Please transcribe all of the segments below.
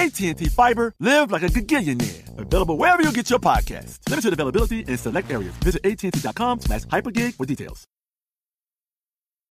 AT&T Fiber, live like a gigillionaire. Available wherever you get your podcast. Limited availability in select areas. Visit AT&T.com slash hypergig for details.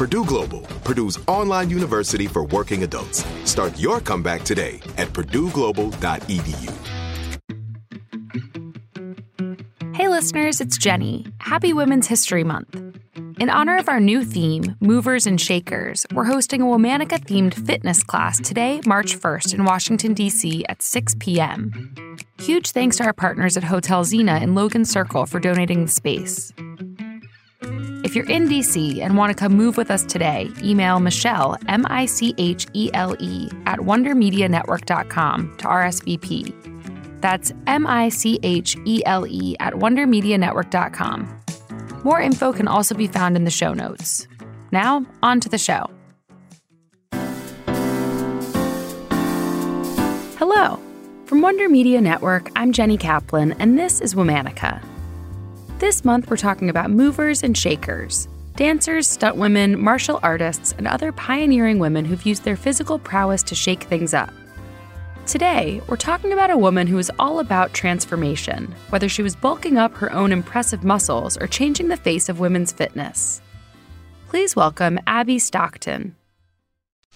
Purdue Global, Purdue's online university for working adults. Start your comeback today at purdueglobal.edu. Hey listeners, it's Jenny. Happy Women's History Month. In honor of our new theme, Movers and Shakers, we're hosting a Womanica themed fitness class today, March 1st, in Washington, D.C. at 6 p.m. Huge thanks to our partners at Hotel Zena in Logan Circle for donating the space. If you're in DC and want to come move with us today, email Michelle, M I C H E L E, at wondermedianetwork.com to RSVP. That's M I C H E L E at wondermedianetwork.com. More info can also be found in the show notes. Now, on to the show. Hello. From Wonder Media Network, I'm Jenny Kaplan, and this is Womanica. This month, we're talking about movers and shakers dancers, stunt women, martial artists, and other pioneering women who've used their physical prowess to shake things up. Today, we're talking about a woman who is all about transformation, whether she was bulking up her own impressive muscles or changing the face of women's fitness. Please welcome Abbye Stockton.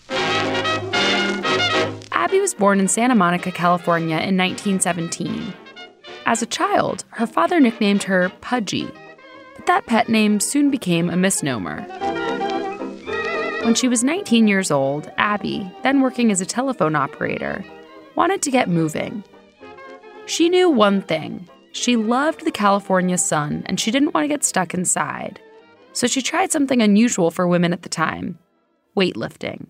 Abbye was born in Santa Monica, California in 1917. As a child, her father nicknamed her Pudgy, but that pet name soon became a misnomer. When she was 19 years old, Abbye, then working as a telephone operator, wanted to get moving. She knew one thing she loved the California sun and she didn't want to get stuck inside. So she tried something unusual for women at the time weightlifting.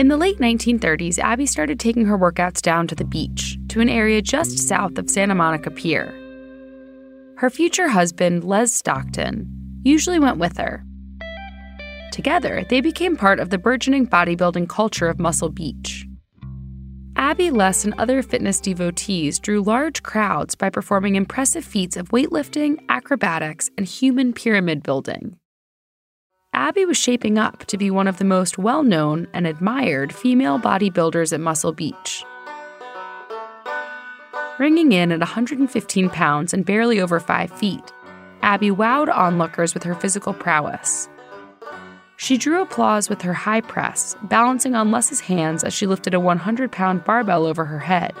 In the late 1930s, Abbye started taking her workouts down to the beach, to an area just south of Santa Monica Pier. Her future husband, Les Stockton, usually went with her. Together, they became part of the burgeoning bodybuilding culture of Muscle Beach. Abbye, Les, and other fitness devotees drew large crowds by performing impressive feats of weightlifting, acrobatics, and human pyramid building. Abbye was shaping up to be one of the most well known and admired female bodybuilders at Muscle Beach. Ringing in at 115 pounds and barely over 5 feet, Abbye wowed onlookers with her physical prowess. She drew applause with her high press, balancing on Les's hands as she lifted a 100 pound barbell over her head.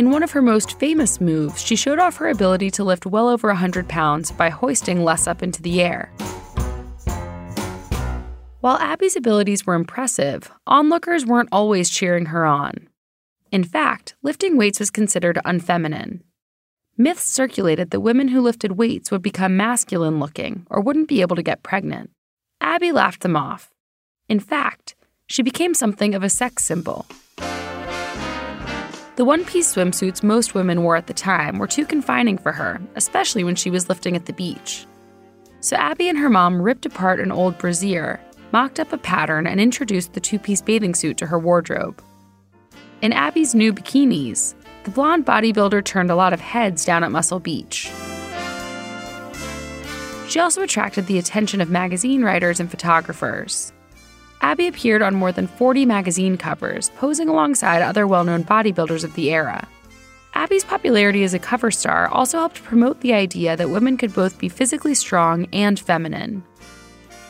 In one of her most famous moves, she showed off her ability to lift well over 100 pounds by hoisting Les up into the air. While Abbye's abilities were impressive, onlookers weren't always cheering her on. In fact, lifting weights was considered unfeminine. myths circulated that women who lifted weights would become masculine looking or wouldn't be able to get pregnant. Abbye laughed them off. In fact, she became something of a sex symbol. The one piece swimsuits most women wore at the time were too confining for her, especially when she was lifting at the beach. So Abbye and her mom ripped apart an old brassiere, mocked up a pattern, and introduced the two piece bathing suit to her wardrobe. In Abbye's new bikinis, the blonde bodybuilder turned a lot of heads down at Muscle Beach. She also attracted the attention of magazine writers and photographers. Abbye appeared on more than 40 magazine covers, posing alongside other well known bodybuilders of the era. Abbye's popularity as a cover star also helped promote the idea that women could both be physically strong and feminine.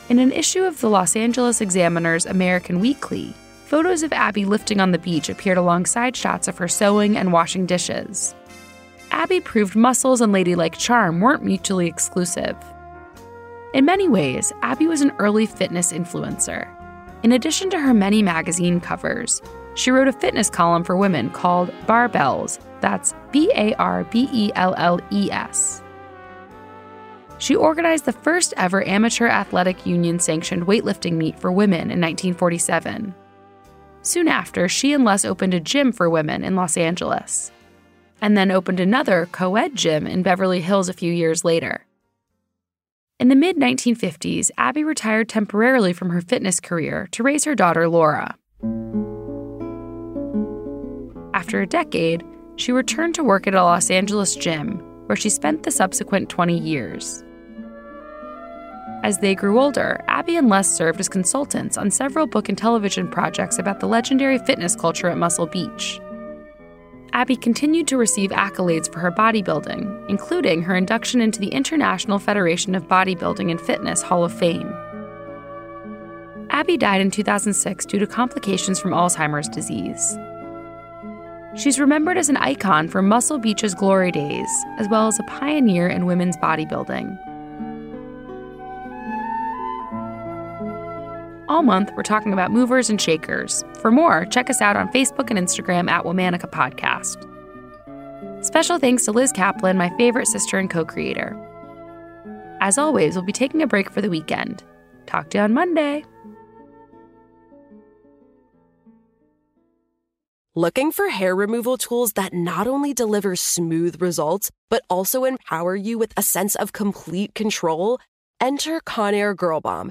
In an issue of the Los Angeles Examiner's American Weekly, photos of Abbye lifting on the beach appeared alongside shots of her sewing and washing dishes. Abbye proved muscles and ladylike charm weren't mutually exclusive. In many ways, Abbye was an early fitness influencer. In addition to her many magazine covers, she wrote a fitness column for women called Barbelles. That's B A R B E L L E S. She organized the first ever amateur athletic union sanctioned weightlifting meet for women in 1947. Soon after, she and Les opened a gym for women in Los Angeles, and then opened another co ed gym in Beverly Hills a few years later. In the mid 1950s, Abbye retired temporarily from her fitness career to raise her daughter Laura. After a decade, she returned to work at a Los Angeles gym, where she spent the subsequent 20 years. As they grew older, Abbye and Les served as consultants on several book and television projects about the legendary fitness culture at Muscle Beach. Abbye continued to receive accolades for her bodybuilding, including her induction into the International Federation of Bodybuilding and Fitness Hall of Fame. Abbye died in 2006 due to complications from Alzheimer's disease. She's remembered as an icon for Muscle Beach's glory days, as well as a pioneer in women's bodybuilding. All month, we're talking about movers and shakers. For more, check us out on Facebook and Instagram at Womanica Podcast. Special thanks to Liz Kaplan, my favorite sister and co creator. As always, we'll be taking a break for the weekend. Talk to you on Monday. Looking for hair removal tools that not only deliver smooth results, but also empower you with a sense of complete control? Enter Conair Girl Bomb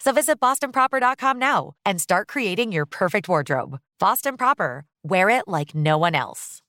So visit bostonproper.com now and start creating your perfect wardrobe. Boston Proper. Wear it like no one else.